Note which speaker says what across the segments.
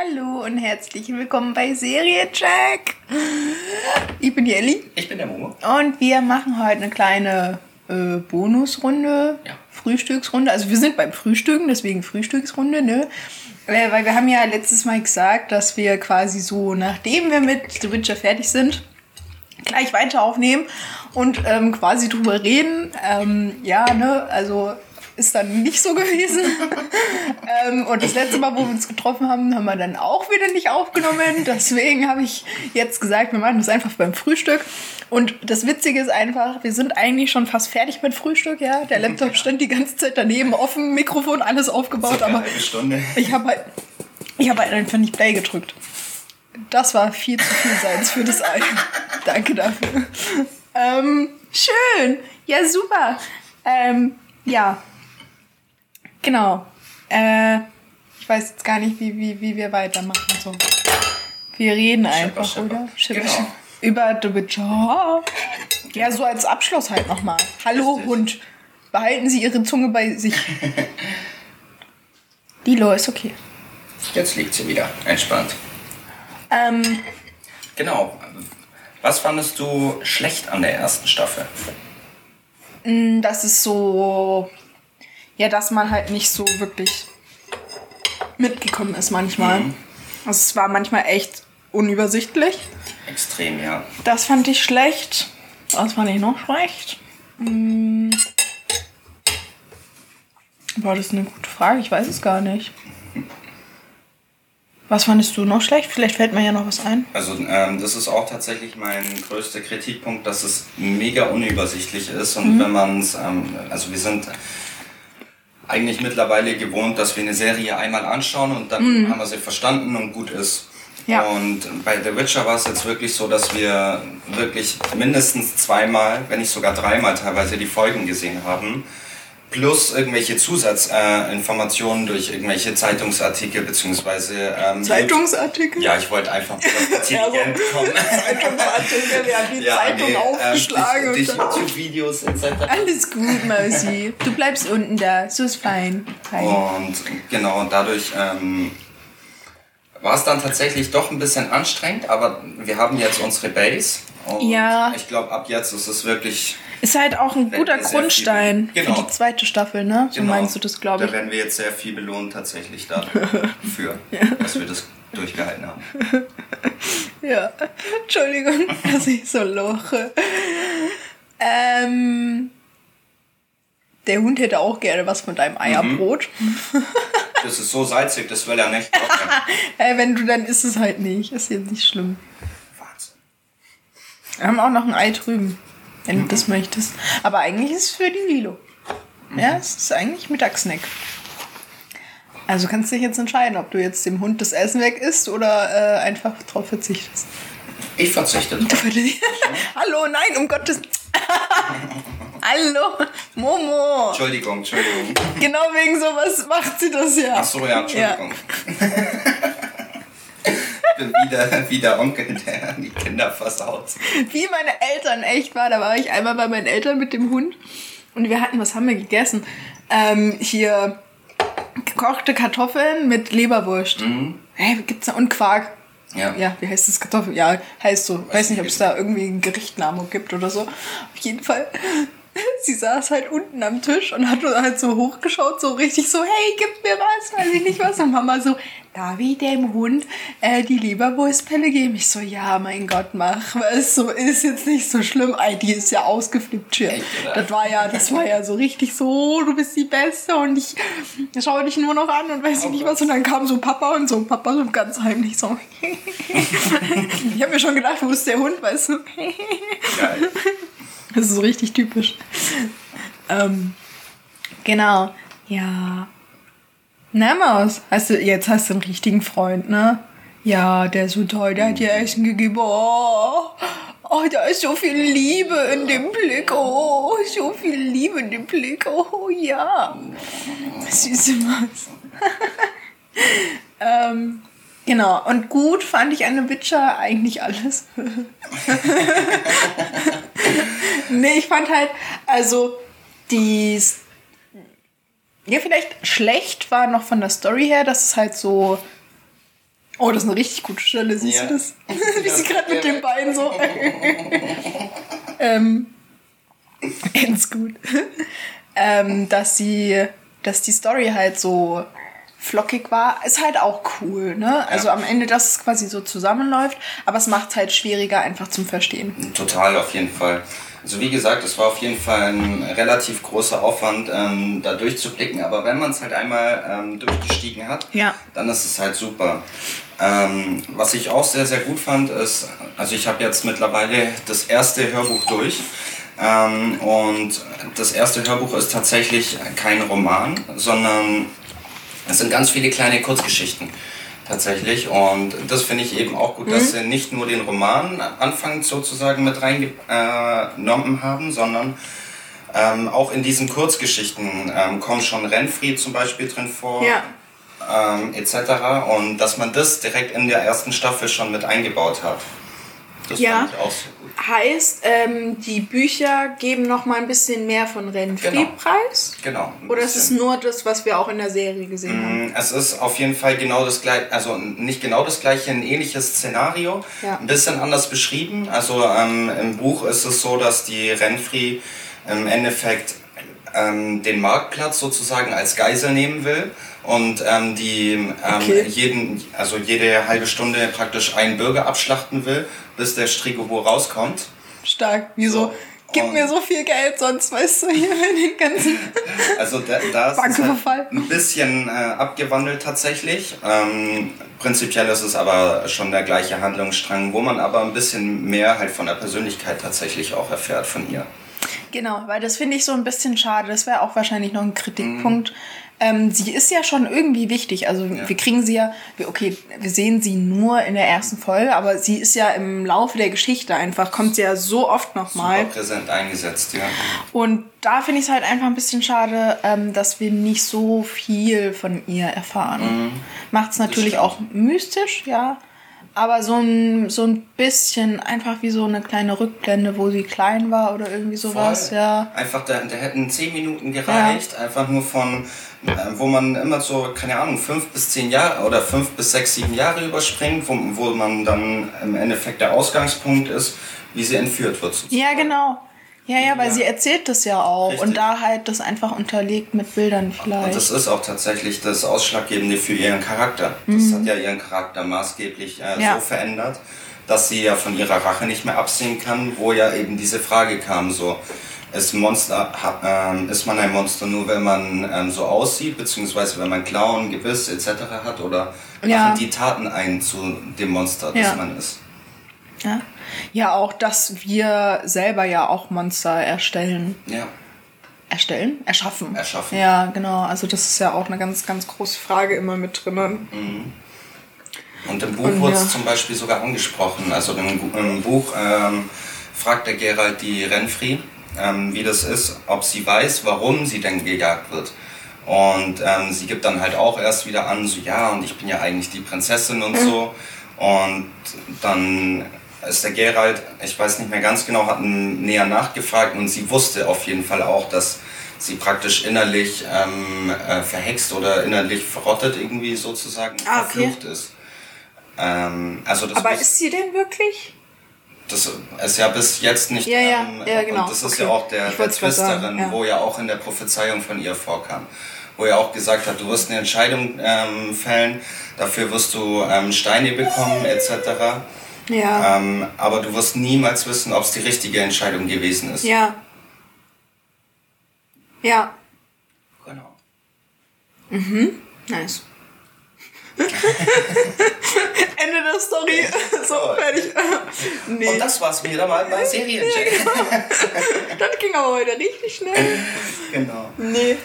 Speaker 1: Hallo und herzlich willkommen bei Seriencheck. Ich bin die Elli
Speaker 2: Ich bin der Momo.
Speaker 1: und wir machen heute eine kleine äh, Bonusrunde,
Speaker 2: Ja.
Speaker 1: Frühstücksrunde. Also wir sind beim Frühstücken, deswegen Frühstücksrunde, ne? Äh, Weil wir haben ja letztes Mal gesagt, dass wir quasi so, nachdem wir mit The Witcher fertig sind, gleich weiter aufnehmen und ähm, quasi drüber reden. Ähm, ja, ne, also ist dann nicht so gewesen. ähm, und das letzte Mal, wo wir uns getroffen haben, haben wir dann auch wieder nicht aufgenommen. Deswegen habe ich jetzt gesagt, wir machen das einfach beim Frühstück. Und das Witzige ist einfach, wir sind eigentlich schon fast fertig mit Frühstück, ja. Der Laptop stand die ganze Zeit daneben, offen, Mikrofon, alles aufgebaut, aber ich habe halt, ich habe halt einfach nicht Play gedrückt. Das war viel zu viel Salz für das Ei. Danke dafür. Ähm, schön. Ja, super. Ähm, ja. Genau. Äh, ich weiß jetzt gar nicht, wie, wie, wie wir weitermachen. So. Wir reden einfach,
Speaker 2: schepper.
Speaker 1: oder? Schepper,
Speaker 2: Genau.
Speaker 1: Über The Witcher. Ja, so als Abschluss halt nochmal. Hallo,
Speaker 2: Richtig.
Speaker 1: Hund. Behalten Sie Ihre Zunge bei sich. Lilo ist okay.
Speaker 2: Jetzt liegt sie wieder. Entspannt.
Speaker 1: Ähm,
Speaker 2: Genau. Was fandest du schlecht an der ersten Staffel?
Speaker 1: das ist so, ja, dass man halt nicht so wirklich mitgekommen ist manchmal. Also es war manchmal echt unübersichtlich.
Speaker 2: Extrem, ja.
Speaker 1: Das fand ich schlecht. Was fand ich noch schlecht? Hm. Boah, das ist eine gute Frage. Ich weiß es gar nicht. Was fandest du noch schlecht? Vielleicht fällt mir ja noch was ein.
Speaker 2: Also ähm, das ist auch tatsächlich mein größter Kritikpunkt, dass es mega unübersichtlich ist und
Speaker 1: Mhm.
Speaker 2: wenn man es, ähm, also wir sind eigentlich mittlerweile gewohnt, dass wir eine Serie einmal anschauen und dann haben wir sie verstanden und gut ist.
Speaker 1: Ja.
Speaker 2: Und bei The Witcher war es jetzt wirklich so, dass wir wirklich mindestens zweimal, wenn nicht sogar dreimal teilweise die Folgen gesehen haben. Plus irgendwelche Zusatzinformationen äh, durch irgendwelche Zeitungsartikel beziehungsweise ähm,
Speaker 1: Zeitungsartikel?
Speaker 2: ja, ich wollte einfach intelligent kommen.
Speaker 1: Zeitungsartikel, wir haben die
Speaker 2: Ja,
Speaker 1: Zeitung
Speaker 2: nee,
Speaker 1: aufgeschlagen.
Speaker 2: Ähm, durch,
Speaker 1: und
Speaker 2: durch YouTube-Videos etc.
Speaker 1: Alles gut, Mausi. Du bleibst unten da. So ist fein. fein.
Speaker 2: Und genau, dadurch ähm, war es dann tatsächlich doch ein bisschen anstrengend, aber wir haben jetzt unsere Base. Und
Speaker 1: Ja.
Speaker 2: ich glaube, ab jetzt ist es wirklich.
Speaker 1: Ist halt auch ein guter Grundstein
Speaker 2: viel- genau.
Speaker 1: für die zweite Staffel, ne? So
Speaker 2: genau,
Speaker 1: meinst du das, glaube ich.
Speaker 2: Da werden wir jetzt sehr viel belohnt tatsächlich dafür, dass wir das durchgehalten haben.
Speaker 1: Ja. Entschuldigung, dass ich so loche. Ähm. Der Hund hätte auch gerne was von deinem Eierbrot.
Speaker 2: Das ist so salzig, das will er nicht.
Speaker 1: Äh, wenn du, dann isst es halt nicht. Ist jetzt nicht schlimm.
Speaker 2: Wahnsinn.
Speaker 1: Wir haben auch noch ein Ei drüben, wenn du das möchtest. Aber eigentlich ist es für die Lilo. Ja, es ist eigentlich Mittagssnack. Also kannst du dich jetzt entscheiden, ob du jetzt dem Hund das Essen weg isst oder äh, einfach drauf verzichtest.
Speaker 2: Ich verzichte drauf.
Speaker 1: Hallo, nein, um Gottes. Hallo, Momo.
Speaker 2: Entschuldigung, Entschuldigung.
Speaker 1: Genau wegen sowas macht sie das ja.
Speaker 2: Ach so, ja, Entschuldigung. ich bin wieder, wieder Onkel, der die Kinder versaut.
Speaker 1: Wie meine Eltern echt war. Da war ich einmal bei meinen Eltern mit dem Hund und wir hatten, was haben wir gegessen? Ähm, hier gekochte Kartoffeln mit Leberwurst. Hey, gibt's da und Quark?
Speaker 2: Ja.
Speaker 1: Ja, wie heißt das Kartoffel? Ja, heißt so. Weiß nicht, ob es da irgendwie einen Gerichtnamen gibt oder so. Auf jeden Fall. Sie saß halt unten am Tisch und hat halt so hochgeschaut, so richtig so, hey, gib mir was, weiß ich nicht was. Und Mama so, darf ich dem Hund äh, die Leberwurstpelle geben? Ich so, ja, mein Gott, mach. Es so ist jetzt nicht so schlimm. Ey, die ist ja ausgeflippt hier. Das war ja, das war ja so richtig so, du bist die Beste und ich schaue dich nur noch an und weiß ich nicht was. Und dann kam so Papa und so, Papa so ganz heimlich so. ich habe mir schon gedacht, wo ist der Hund, weißt du?
Speaker 2: Geil.
Speaker 1: Das ist so richtig typisch. Ähm, genau. Ja. Na, Maus, hast du, jetzt hast du einen richtigen Freund, ne? Ja, der ist so toll, der hat dir Essen gegeben. Oh, oh, da ist so viel Liebe in dem Blick. Oh, so viel Liebe in dem Blick. Oh, ja. Süße Maus. ähm, genau. Und gut fand ich The Witcher eigentlich alles. nee, ich fand halt, also, die. Ja, vielleicht schlecht war noch von der Story her, dass es halt so Oh, das ist eine richtig gute Stelle, siehst
Speaker 2: Ja.
Speaker 1: du das? Wie sie gerade mit den Beinen so. ähm, ganz gut. ähm, dass sie, dass die Story halt so flockig war, ist halt auch cool, ne? Also
Speaker 2: Ja.
Speaker 1: am Ende, dass es quasi so zusammenläuft, aber es macht es halt schwieriger einfach zum Verstehen.
Speaker 2: Total, auf jeden Fall. Also wie gesagt, es war auf jeden Fall ein relativ großer Aufwand, ähm, da durchzublicken. Aber wenn man es halt einmal ähm, durchgestiegen hat,
Speaker 1: Ja.
Speaker 2: dann ist es halt super. Ähm, was ich auch sehr, sehr gut fand, ist, also ich habe jetzt mittlerweile das erste Hörbuch durch. Ähm, und das erste Hörbuch ist tatsächlich kein Roman, sondern es sind ganz viele kleine Kurzgeschichten tatsächlich. Und das finde ich eben auch gut, dass sie nicht nur den Roman anfangen sozusagen mit reingenommen haben, sondern ähm, auch in diesen Kurzgeschichten ähm, kommt schon Renfried zum Beispiel drin vor. Ähm, etc. Und dass man das direkt in der ersten Staffel schon mit eingebaut hat. Das
Speaker 1: Ja.
Speaker 2: fand ich auch sehr gut.
Speaker 1: Heißt, ähm, die Bücher geben noch mal ein bisschen mehr von Renfried
Speaker 2: Genau.
Speaker 1: preis?
Speaker 2: Genau.
Speaker 1: Oder ist es
Speaker 2: bisschen.
Speaker 1: nur das, was wir auch in der Serie gesehen haben?
Speaker 2: Mm, Es ist auf jeden Fall genau das gleiche, also nicht genau das gleiche, ein ähnliches Szenario,
Speaker 1: Ja.
Speaker 2: ein bisschen anders beschrieben. Also ähm, im Buch ist es so, dass die Renfri im Endeffekt ähm, den Marktplatz sozusagen als Geisel nehmen will und ähm, die ähm,
Speaker 1: Okay.
Speaker 2: jeden, also jede halbe Stunde praktisch einen Bürger abschlachten will, bis der Strigobo rauskommt.
Speaker 1: Stark. Wieso?
Speaker 2: So.
Speaker 1: Gib
Speaker 2: Und-
Speaker 1: mir so viel Geld, sonst weißt du hier den ganzen.
Speaker 2: Also da, da ist halt ein bisschen äh, abgewandelt tatsächlich. Ähm, prinzipiell ist es aber schon der gleiche Handlungsstrang, wo man aber ein bisschen mehr halt von der Persönlichkeit tatsächlich auch erfährt von ihr.
Speaker 1: Genau, weil das finde ich so ein bisschen schade. Das wäre auch wahrscheinlich noch ein Kritikpunkt.
Speaker 2: Mhm.
Speaker 1: Ähm, sie ist ja schon irgendwie wichtig. Also wir kriegen sie ja, okay, wir sehen sie nur in der ersten Folge, aber sie ist ja im Laufe der Geschichte einfach, kommt sie ja so oft nochmal.
Speaker 2: Präsent eingesetzt, ja.
Speaker 1: Und da finde ich es halt einfach ein bisschen schade, ähm, dass wir nicht so viel von ihr erfahren. Macht es natürlich auch mystisch, ja. Aber so ein, so ein bisschen einfach wie so eine kleine Rückblende, wo sie klein war oder irgendwie sowas,
Speaker 2: Voll.
Speaker 1: ja.
Speaker 2: Einfach, da, da hätten 10 Minuten gereicht, einfach nur von, äh, wo man immer so, keine Ahnung, 5 bis 10 Jahre oder 5 bis 6, 7 Jahre überspringt, wo, wo man dann im Endeffekt der Ausgangspunkt ist, wie sie entführt wird. sozusagen.
Speaker 1: Ja, genau. Ja, ja, weil
Speaker 2: Ja.
Speaker 1: sie erzählt das ja auch.
Speaker 2: Richtig.
Speaker 1: Und da halt das einfach unterlegt mit Bildern
Speaker 2: Und
Speaker 1: vielleicht.
Speaker 2: das ist auch tatsächlich das Ausschlaggebende für ihren Charakter. Das hat ja ihren Charakter maßgeblich äh,
Speaker 1: Mhm. Ja.
Speaker 2: so verändert, dass sie ja von ihrer Rache nicht mehr absehen kann, wo ja eben diese Frage kam, so, ist, Monster, ähm, ist man ein Monster nur, wenn man ähm, so aussieht, beziehungsweise wenn man Klauen, Gebiss etc. hat, oder
Speaker 1: Ja.
Speaker 2: machen die Taten ein zu dem Monster, das man ist?
Speaker 1: ja. Ja, auch, dass wir selber ja auch Monster erstellen.
Speaker 2: Ja.
Speaker 1: Erstellen? Erschaffen.
Speaker 2: Erschaffen.
Speaker 1: Ja, genau. Also das ist ja auch eine ganz, ganz große Frage immer mit drin.
Speaker 2: Und im Buch
Speaker 1: Und
Speaker 2: wurde
Speaker 1: ja.
Speaker 2: es zum Beispiel sogar angesprochen. Also im, im Buch ähm, fragt der Gerald die Renfri, ähm, wie das ist, ob sie weiß, warum sie denn gejagt wird. Und ähm, sie gibt dann halt auch erst wieder an, so ja, und ich bin ja eigentlich die Prinzessin und so. Und dann ist der Gerald, ich weiß nicht mehr ganz genau, hat näher nachgefragt und sie wusste auf jeden Fall auch, dass sie praktisch innerlich ähm, äh, verhext oder innerlich verrottet irgendwie sozusagen
Speaker 1: Ah, okay.
Speaker 2: verflucht ist. Ähm, also das,
Speaker 1: Aber ist sie denn wirklich?
Speaker 2: das ist ja bis jetzt nicht.
Speaker 1: Ja, ja,
Speaker 2: ähm,
Speaker 1: ja, genau.
Speaker 2: Und das ist
Speaker 1: Okay.
Speaker 2: ja auch der, der
Speaker 1: wollt's grad
Speaker 2: Twist
Speaker 1: sagen,
Speaker 2: darin,
Speaker 1: ja.
Speaker 2: wo ja auch in der Prophezeiung von ihr vorkam. Wo er auch gesagt hat, du wirst eine Entscheidung ähm, fällen, dafür wirst du ähm, Steine bekommen, etc.
Speaker 1: Ja.
Speaker 2: Ähm, aber du wirst niemals wissen, ob es die richtige Entscheidung gewesen ist.
Speaker 1: Ja. Ja.
Speaker 2: Genau.
Speaker 1: Nice. Ende der Story. So, fertig. nee.
Speaker 2: Und das war's wieder mal bei Seriencheck.
Speaker 1: das ging aber heute richtig schnell.
Speaker 2: genau.
Speaker 1: Nee.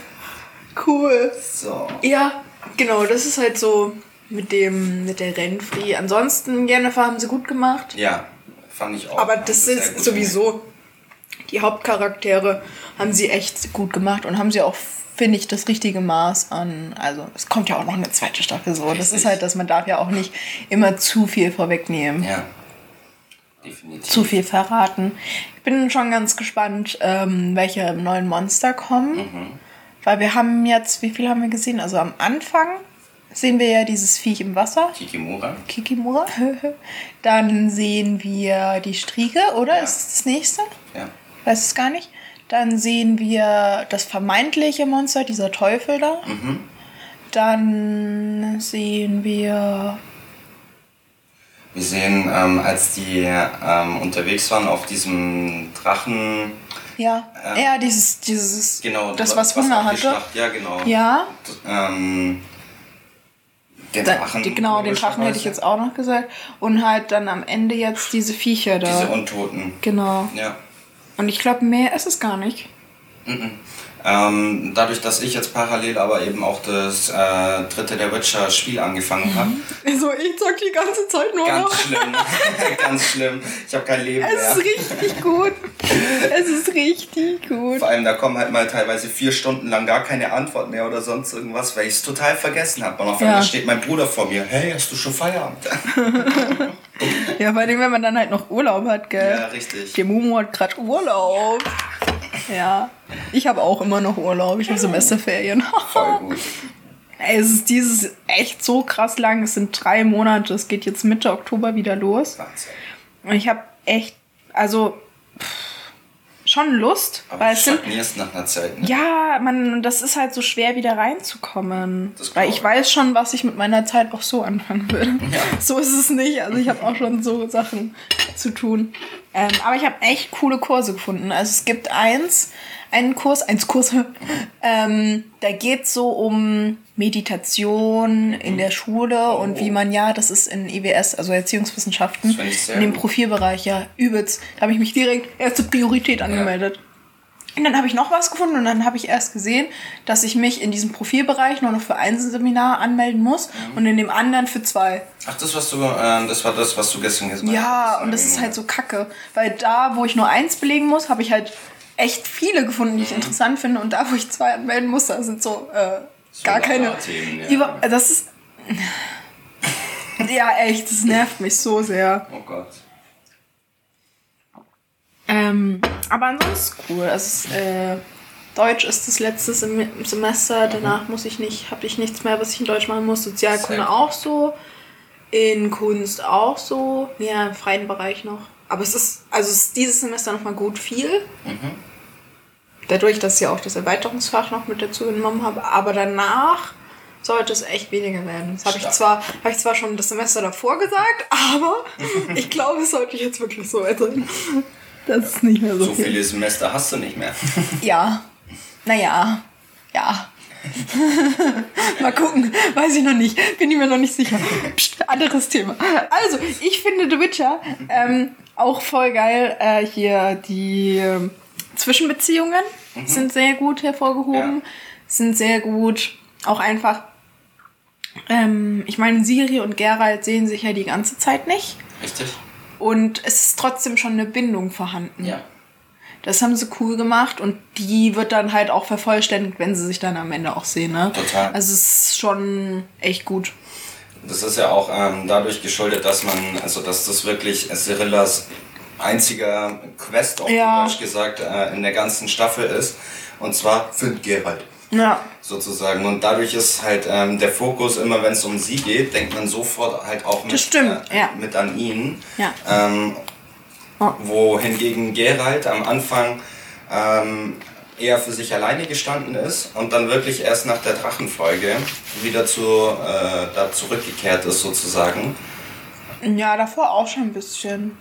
Speaker 1: Cool.
Speaker 2: So.
Speaker 1: Ja, genau, das ist halt so mit dem, mit der Renfri. Ansonsten, Jennifer haben sie gut gemacht.
Speaker 2: Ja, fand ich auch.
Speaker 1: Aber das
Speaker 2: sehr
Speaker 1: ist sowieso, die Hauptcharaktere haben sie echt gut gemacht und haben sie auch, finde ich, das richtige Maß an. Also, es kommt ja auch noch eine zweite Staffel so. Das
Speaker 2: Richtig.
Speaker 1: ist halt, dass man darf ja auch nicht immer zu viel vorwegnehmen.
Speaker 2: Ja. Definitiv.
Speaker 1: Zu viel verraten. Ich bin schon ganz gespannt, ähm, welche neuen Monster kommen.
Speaker 2: Mhm.
Speaker 1: Weil wir haben jetzt, wie viel haben wir gesehen? Also am Anfang sehen wir ja dieses Viech im Wasser.
Speaker 2: Kikimura.
Speaker 1: Kikimura. Dann sehen wir die Striege, oder?
Speaker 2: Ja.
Speaker 1: Ist das nächste?
Speaker 2: Ja.
Speaker 1: Weiß es gar nicht. Dann sehen wir das vermeintliche Monster, dieser Teufel da.
Speaker 2: Mhm.
Speaker 1: Dann sehen wir.
Speaker 2: Wir sehen, ähm, als die ähm, unterwegs waren auf diesem Drachen,
Speaker 1: Ja,
Speaker 2: Ja.
Speaker 1: ja, dieses, dieses,
Speaker 2: genau,
Speaker 1: das, was Hunger hatte.
Speaker 2: abgeschlachtet- Ja, genau.
Speaker 1: Ja,
Speaker 2: Ähm, den
Speaker 1: da,
Speaker 2: Drachen.
Speaker 1: die, genau, den Drachen hätte ich jetzt auch noch gesagt. Und halt dann am Ende jetzt diese Viecher da.
Speaker 2: Diese Untoten.
Speaker 1: genau.
Speaker 2: Ja.
Speaker 1: Und ich glaube, mehr ist es gar nicht.
Speaker 2: Ähm, dadurch, dass ich jetzt parallel aber eben auch das äh, dritte der Witcher Spiel angefangen habe,
Speaker 1: Also ich zock die ganze Zeit nur
Speaker 2: ganz schlimm, ganz schlimm. Ich habe kein Leben
Speaker 1: Es ist
Speaker 2: mehr.
Speaker 1: richtig gut. Es ist richtig gut.
Speaker 2: Vor allem, da kommen halt mal teilweise vier Stunden lang gar keine Antwort mehr oder sonst irgendwas, weil ich es total vergessen habe. Und auf
Speaker 1: Ja.
Speaker 2: einmal steht mein Bruder vor mir. Hey, hast du schon Feierabend?
Speaker 1: Ja, vor allem, wenn man dann halt noch Urlaub hat, gell?
Speaker 2: ja, richtig.
Speaker 1: Der Mumu hat gerade Urlaub. Ja. Ich habe auch immer noch Urlaub. Ich habe Semesterferien.
Speaker 2: Voll gut.
Speaker 1: Ey, es ist dieses echt so krass lang. Es sind drei Monate. Es geht jetzt Mitte Oktober wieder los.
Speaker 2: Wahnsinn.
Speaker 1: Und ich habe echt, also schon Lust,
Speaker 2: Aber
Speaker 1: weil
Speaker 2: du
Speaker 1: es sind
Speaker 2: stagnierst nach einer Zeit. Ne?
Speaker 1: Ja, man, das ist halt so schwer wieder reinzukommen. Weil ich weiß schon, was ich mit meiner Zeit auch so anfangen will.
Speaker 2: Ja.
Speaker 1: So ist es nicht. Also ich habe auch schon so Sachen zu tun. Ähm, aber ich habe echt coole Kurse gefunden. Also es gibt eins, einen Kurs, eins Kurs, ähm, da geht so um Meditation in der Schule und wie man ja, das ist in EWS, also Erziehungswissenschaften, in dem. Profilbereich, ja, übelst. Da habe ich mich direkt erste Priorität angemeldet. Und dann habe ich noch was gefunden und dann habe ich erst gesehen, dass ich mich in diesem Profilbereich nur noch für ein Seminar anmelden muss
Speaker 2: Mhm.
Speaker 1: und in dem anderen für zwei.
Speaker 2: Ach, das, was du, ähm, das war das, was du gestern gesagt
Speaker 1: Ja,
Speaker 2: hast.
Speaker 1: und das ist halt so kacke. Weil da, wo ich nur eins belegen muss, habe ich halt echt viele gefunden, die
Speaker 2: Mhm.
Speaker 1: ich interessant finde. Und da, wo ich zwei anmelden muss, da sind so äh, gar keine.
Speaker 2: Themen, ja.
Speaker 1: Über, das ist. ja, echt, das nervt mich so sehr.
Speaker 2: Oh Gott.
Speaker 1: Ähm, aber ansonsten cool. Also, es, äh, Deutsch ist das letzte Sem Semester. Danach muss ich nicht, habe ich nichts mehr, was ich in Deutsch machen muss. Sozialkunde auch so. In Kunst auch so. Ja, im freien Bereich noch. Aber es ist, also es ist dieses Semester noch mal gut viel. Dadurch, dass ich ja auch das Erweiterungsfach noch mit dazu genommen habe. Aber danach sollte es echt weniger werden. Das habe ich zwar, habe ich zwar schon das Semester davor gesagt, aber ich glaube, es sollte jetzt wirklich so sein. Das ist nicht mehr so,
Speaker 2: So
Speaker 1: viel.
Speaker 2: viele Semester hast du nicht mehr.
Speaker 1: Ja. Naja. Ja. Mal gucken. Weiß ich noch nicht. Bin ich mir noch nicht sicher. Psst, anderes Thema. Also, ich finde The Witcher ähm, auch voll geil. Äh, hier die ähm, Zwischenbeziehungen sind sehr gut hervorgehoben.
Speaker 2: Ja.
Speaker 1: Sind sehr gut. Auch einfach. Ähm, ich meine, Siri und Geralt sehen sich ja die ganze Zeit nicht.
Speaker 2: Richtig?
Speaker 1: Und es ist trotzdem schon eine Bindung vorhanden.
Speaker 2: Ja.
Speaker 1: Das haben sie cool gemacht und die wird dann halt auch vervollständigt, wenn sie sich dann am Ende auch sehen. Ne?
Speaker 2: Total.
Speaker 1: Also es ist schon echt gut.
Speaker 2: Das ist ja auch ähm, dadurch geschuldet, dass man, also dass das wirklich Cyrillas einziger Quest, auf
Speaker 1: Ja.
Speaker 2: Deutsch gesagt, äh, in der ganzen Staffel ist. Und zwar find Geralt.
Speaker 1: Ja.
Speaker 2: Sozusagen. Und dadurch ist halt ähm, der Fokus immer, wenn es um sie geht, denkt man sofort halt auch mit,
Speaker 1: Das stimmt,
Speaker 2: äh,
Speaker 1: ja.
Speaker 2: mit an ihn.
Speaker 1: Ja.
Speaker 2: Ähm,
Speaker 1: Oh.
Speaker 2: wohingegen Geralt am Anfang ähm, eher für sich alleine gestanden ist und dann wirklich erst nach der Drachenfolge wieder zu, äh, da zurückgekehrt ist sozusagen.
Speaker 1: Ja, davor auch schon ein bisschen.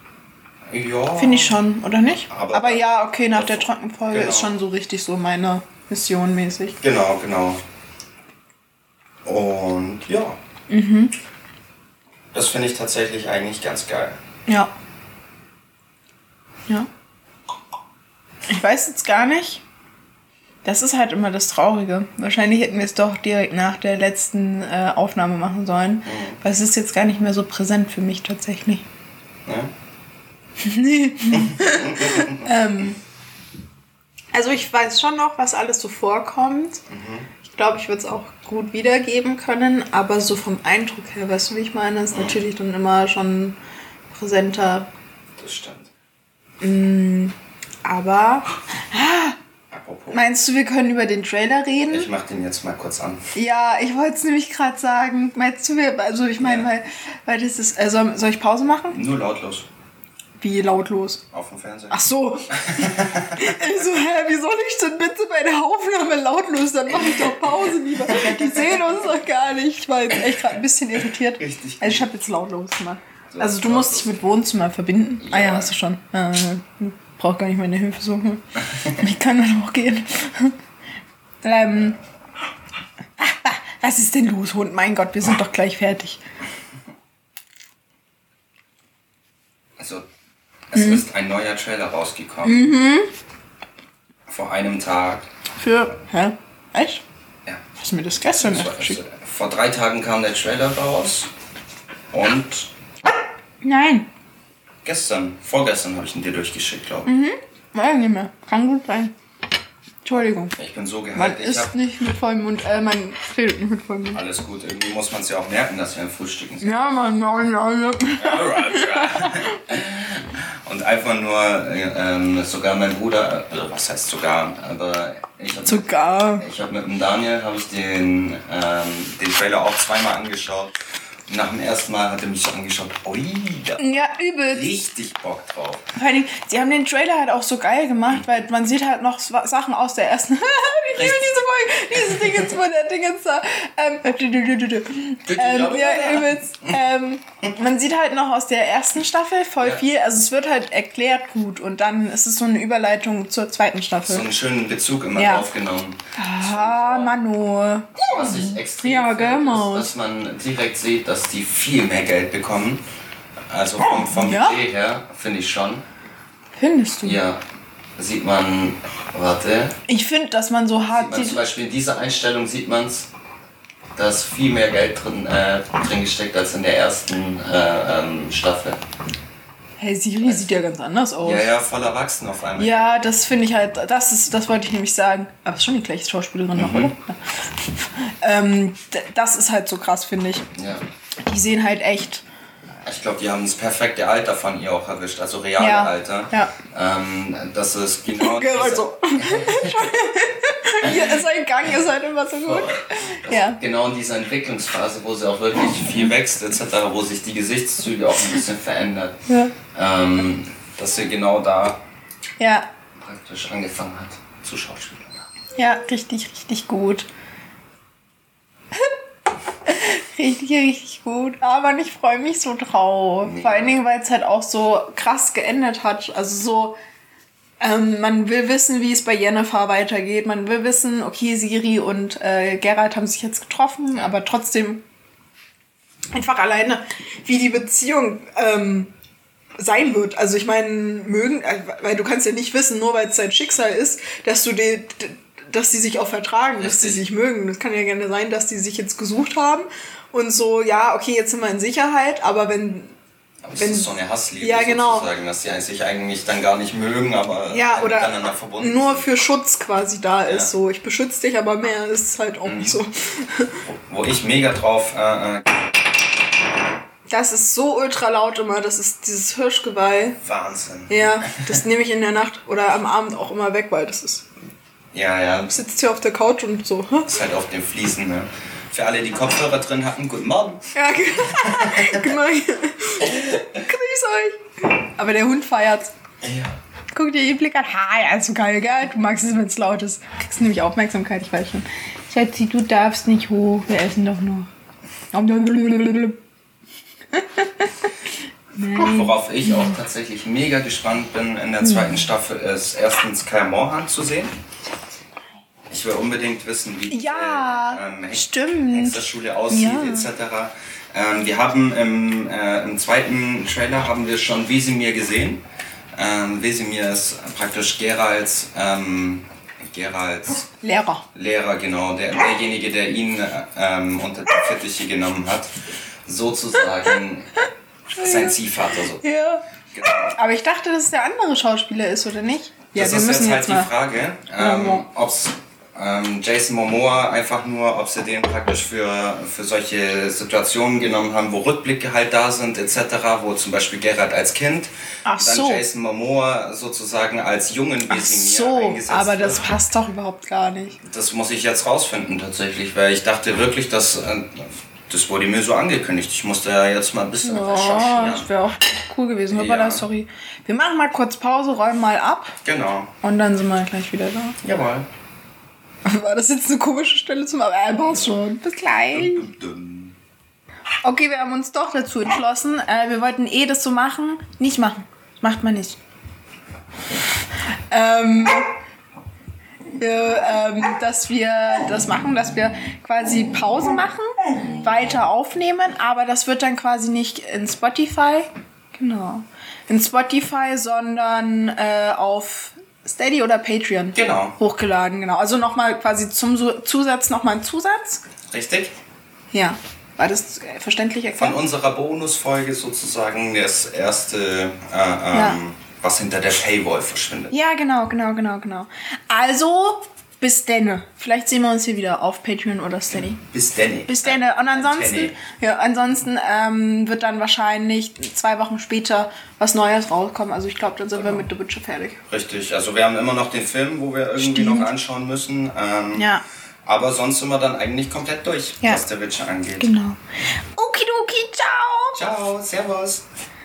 Speaker 2: Ja.
Speaker 1: Finde ich schon, oder nicht?
Speaker 2: Aber-
Speaker 1: Aber, ja, okay, nach der Trockenfolge
Speaker 2: genau.
Speaker 1: ist schon so richtig so meine Mission mäßig.
Speaker 2: Genau, genau. Und ja.
Speaker 1: Mhm.
Speaker 2: Das finde ich tatsächlich eigentlich ganz geil.
Speaker 1: Ja. Ja. Ich weiß jetzt gar nicht. Das ist halt immer das Traurige. Wahrscheinlich hätten wir es doch direkt nach der letzten äh, Aufnahme machen sollen. Weil es ist jetzt gar nicht mehr so präsent für mich tatsächlich.
Speaker 2: Ne?
Speaker 1: ähm, also ich weiß schon noch, was alles so vorkommt. Ich glaube, ich würde es auch gut wiedergeben können. Aber so vom Eindruck her, weißt du, wie ich meine, ist natürlich dann immer schon präsenter.
Speaker 2: Das stimmt.
Speaker 1: Aber
Speaker 2: Apropos.
Speaker 1: Meinst du, wir können über den Trailer reden?
Speaker 2: Ich mach den jetzt mal kurz an.
Speaker 1: Ja, ich wollte es nämlich gerade sagen. Meinst du, wir, also ich meine,
Speaker 2: Ja.
Speaker 1: weil, weil das ist, also soll ich Pause machen?
Speaker 2: Nur lautlos.
Speaker 1: Wie lautlos?
Speaker 2: Auf dem Fernseher.
Speaker 1: Ach so. ich so, hä, wie soll ich denn bitte bei der Aufnahme lautlos? Dann mache ich doch Pause lieber. Die sehen uns doch gar nicht. Ich war jetzt echt gerade ein bisschen irritiert.
Speaker 2: Richtig
Speaker 1: Also ich habe jetzt lautlos gemacht.
Speaker 2: So,
Speaker 1: Also du musst dich mit Wohnzimmer verbinden. Ah ja,
Speaker 2: Ja.
Speaker 1: hast du schon. Äh, brauch gar nicht meine Hilfe suchen. Ich kann dann auch gehen. ähm, was ist denn los, Hund? Mein Gott, wir sind doch gleich fertig.
Speaker 2: Also, es
Speaker 1: Mhm.
Speaker 2: ist ein neuer Trailer rausgekommen. Vor einem Tag.
Speaker 1: Für, hä? Echt?
Speaker 2: Ja.
Speaker 1: Hast du mir das gestern
Speaker 2: Das war, also, vor drei Tagen kam der Trailer raus. Und
Speaker 1: Nein.
Speaker 2: gestern, vorgestern habe ich ihn dir durchgeschickt, glaube
Speaker 1: Mhm.
Speaker 2: ich.
Speaker 1: Weiß nicht mehr. Kann gut sein. Entschuldigung.
Speaker 2: Ich bin so
Speaker 1: Man
Speaker 2: gehypt. Ich
Speaker 1: isst
Speaker 2: habe
Speaker 1: nicht mit vollem Mund. Äh, man redet nicht mit vollem Mund.
Speaker 2: alles gut. Irgendwie muss man es ja auch merken, dass wir am Frühstücken sind.
Speaker 1: Ja, man, ja, ja, ja.
Speaker 2: Und einfach nur, äh, ähm, sogar mein Bruder, also was heißt sogar, aber ich habe
Speaker 1: Sogar.
Speaker 2: ich hab mit dem Daniel habe ich den, ähm, den Trailer auch zweimal angeschaut. Nach dem ersten Mal hat er mich so angeschaut, ui, da
Speaker 1: Ja, übel.
Speaker 2: ich richtig Bock drauf.
Speaker 1: Vor Dingen, sie haben den Trailer halt auch so geil gemacht, weil man sieht halt noch Sa- Sachen aus der ersten. ich liebe diese Folge, dieses Ding jetzt von der Ding jetzt da. Ähm, ähm, ja, übelst. Ähm, man sieht halt noch aus der ersten Staffel voll
Speaker 2: Ja.
Speaker 1: viel. Also es wird halt erklärt gut und dann ist es so eine Überleitung zur zweiten
Speaker 2: So
Speaker 1: Staffel.
Speaker 2: einen schönen Bezug immer
Speaker 1: Ja.
Speaker 2: draufgenommen.
Speaker 1: Ah, Manu.
Speaker 2: Was ich extrem
Speaker 1: Ja,
Speaker 2: ist, dass man direkt sieht, dass die viel mehr Geld bekommen. Also vom, vom
Speaker 1: Ja?
Speaker 2: Budget her, finde ich schon.
Speaker 1: Findest du?
Speaker 2: Ja, sieht man, warte,
Speaker 1: Ich finde, dass man so hart
Speaker 2: man zum. Beispiel in dieser Einstellung sieht man es, da ist viel mehr Geld drin, äh, drin gesteckt als in der ersten äh, ähm, Staffel.
Speaker 1: Hey, Siri sieht ja ganz anders aus.
Speaker 2: Ja, ja, voll erwachsen auf einmal.
Speaker 1: Ja, das finde ich halt, das ist, das wollte ich nämlich sagen. Aber ist schon die gleiche Schauspielerin noch, oder? Ähm, das ist halt so krass, finde ich.
Speaker 2: Ja.
Speaker 1: Die sehen halt echt.
Speaker 2: Ich glaube, die haben das perfekte Alter von ihr auch erwischt, also reale
Speaker 1: Ja,
Speaker 2: Alter.
Speaker 1: ja.
Speaker 2: Ähm, das ist genau.
Speaker 1: Genau
Speaker 2: diese-
Speaker 1: so. Hier, sein Gang ist halt immer so gut. Ja.
Speaker 2: Genau in dieser Entwicklungsphase, wo sie auch wirklich viel wächst, etc., wo sich die Gesichtszüge auch ein bisschen verändert.
Speaker 1: Ja.
Speaker 2: Ähm, dass sie genau da
Speaker 1: Ja,
Speaker 2: praktisch angefangen hat zu schauspielern.
Speaker 1: ja, richtig, richtig gut. Richtig, richtig gut. Aber ich freue mich so drauf. Vor allen Dingen, weil es halt auch so krass geendet hat. Also so. Ähm, man will wissen, wie es bei Jennifer weitergeht. Man will wissen, okay, Siri und äh, Gerald haben sich jetzt getroffen, aber trotzdem einfach alleine, wie die Beziehung ähm, sein wird. Also ich meine, mögen, äh, weil du kannst ja nicht wissen, nur weil es sein Schicksal ist, dass du die, dass sie sich auch vertragen, dass sie sich mögen. Das kann ja gerne sein, dass die sich jetzt gesucht haben und so, ja, okay, jetzt sind wir in Sicherheit, aber wenn
Speaker 2: Aber es
Speaker 1: Wenn-
Speaker 2: ist so eine Hassliebe
Speaker 1: Ja, genau.
Speaker 2: sozusagen, dass sie sich eigentlich dann gar nicht mögen, aber
Speaker 1: ja, oder
Speaker 2: miteinander verbunden
Speaker 1: nur
Speaker 2: sind.
Speaker 1: für Schutz quasi da ist.
Speaker 2: Ja. Mhm.
Speaker 1: So, ich beschütze dich, aber mehr ist halt auch nicht so.
Speaker 2: Wo ich mega drauf äh, äh,
Speaker 1: Das ist so ultra laut immer, das ist dieses Hirschgeweih.
Speaker 2: Wahnsinn.
Speaker 1: Ja, das nehme ich in der Nacht oder am Abend auch immer weg, weil das ist.
Speaker 2: Ja, ja,
Speaker 1: Sitzt hier auf der Couch und so.
Speaker 2: ist halt auf den Fliesen. Ne? Für alle, die Kopfhörer drin hatten, guten Morgen.
Speaker 1: Ja, ge- gemein. Grüß euch. Aber der Hund feiert's.
Speaker 2: Ja.
Speaker 1: Guck dir den Blick an. Ha, ja, ist so geil, gell? Du magst es, wenn es laut ist. Du kriegst nämlich Aufmerksamkeit, ich weiß schon. Schatzi, du darfst nicht hoch. Wir essen doch noch. Nein.
Speaker 2: Worauf ich auch tatsächlich mega gespannt bin in der zweiten Staffel ist erstens Kyle Mohan zu sehen. Ich will unbedingt wissen, wie
Speaker 1: Ja,
Speaker 2: die ähm, Hex-
Speaker 1: stimmt.
Speaker 2: Hexerschule aussieht
Speaker 1: Ja.
Speaker 2: etc. Ähm, wir haben im, äh, im zweiten Trailer haben wir schon Wesemir gesehen. Ähm, Wesemir ist praktisch Geralds, ähm, Geralds
Speaker 1: Lehrer.
Speaker 2: Lehrer, genau, der, derjenige, der ihn äh, ähm, unter die Fittiche genommen hat. Sozusagen sein Ziehvater. So.
Speaker 1: Ja.
Speaker 2: Genau.
Speaker 1: Aber ich dachte, dass es der andere Schauspieler ist, oder nicht? Ja,
Speaker 2: das
Speaker 1: wir
Speaker 2: ist
Speaker 1: müssen
Speaker 2: jetzt
Speaker 1: jetzt
Speaker 2: halt
Speaker 1: mal.
Speaker 2: die Frage, ähm,
Speaker 1: Ja.
Speaker 2: ob's, ähm, Jason Momoa einfach nur, ob sie den praktisch für, für solche Situationen genommen haben, wo Rückblicke halt da sind, etc., wo zum Beispiel Gerard als Kind,
Speaker 1: Ach
Speaker 2: dann
Speaker 1: so.
Speaker 2: Jason Momoa sozusagen als jungen
Speaker 1: Ach so,
Speaker 2: eingesetzt
Speaker 1: aber das
Speaker 2: wird.
Speaker 1: passt doch überhaupt gar nicht.
Speaker 2: Das muss ich jetzt rausfinden tatsächlich, weil ich dachte wirklich, dass äh, das wurde mir so angekündigt. Ich musste ja jetzt mal ein bisschen
Speaker 1: Oh,
Speaker 2: recherchieren.
Speaker 1: das wäre auch cool gewesen.
Speaker 2: Ja.
Speaker 1: sorry. Wir machen mal kurz Pause, räumen mal ab
Speaker 2: Genau.
Speaker 1: und dann sind wir gleich wieder da.
Speaker 2: Jawohl.
Speaker 1: War das jetzt eine komische Stelle zum Aber äh, schon. Bis gleich. Okay, wir haben uns doch dazu entschlossen. Äh, wir wollten eh das so machen. Nicht machen. Macht man nicht. Ähm, wir, ähm, dass wir das machen, dass wir quasi Pause machen, weiter aufnehmen, aber das wird dann quasi nicht in Spotify, genau, in Spotify, sondern äh, auf Steady oder Patreon
Speaker 2: Genau.
Speaker 1: hochgeladen, genau. Also nochmal quasi zum Zusatz nochmal ein Zusatz.
Speaker 2: Richtig?
Speaker 1: Ja. War das verständlich
Speaker 2: Von
Speaker 1: erklärt?
Speaker 2: unserer Bonusfolge sozusagen das erste, äh, ähm,
Speaker 1: Ja.
Speaker 2: was hinter der Paywall verschwindet.
Speaker 1: Ja, genau, genau, genau, genau. Also, bis denne. Vielleicht sehen wir uns hier wieder auf Patreon oder Steady.
Speaker 2: Bis Danny.
Speaker 1: Bis denne. Und ansonsten,
Speaker 2: Antenne.
Speaker 1: ja, ansonsten ähm, wird dann wahrscheinlich zwei Wochen später was Neues rauskommen. Also ich glaube, dann sind wir mit The Witcher fertig.
Speaker 2: Richtig, also wir haben immer noch den Film, wo wir irgendwie
Speaker 1: Stimmt.
Speaker 2: noch anschauen müssen. Ähm,
Speaker 1: Ja.
Speaker 2: Aber sonst sind wir dann eigentlich komplett durch,
Speaker 1: Ja.
Speaker 2: was der Witcher angeht.
Speaker 1: Genau. Okidoki, ciao!
Speaker 2: Ciao, Servus.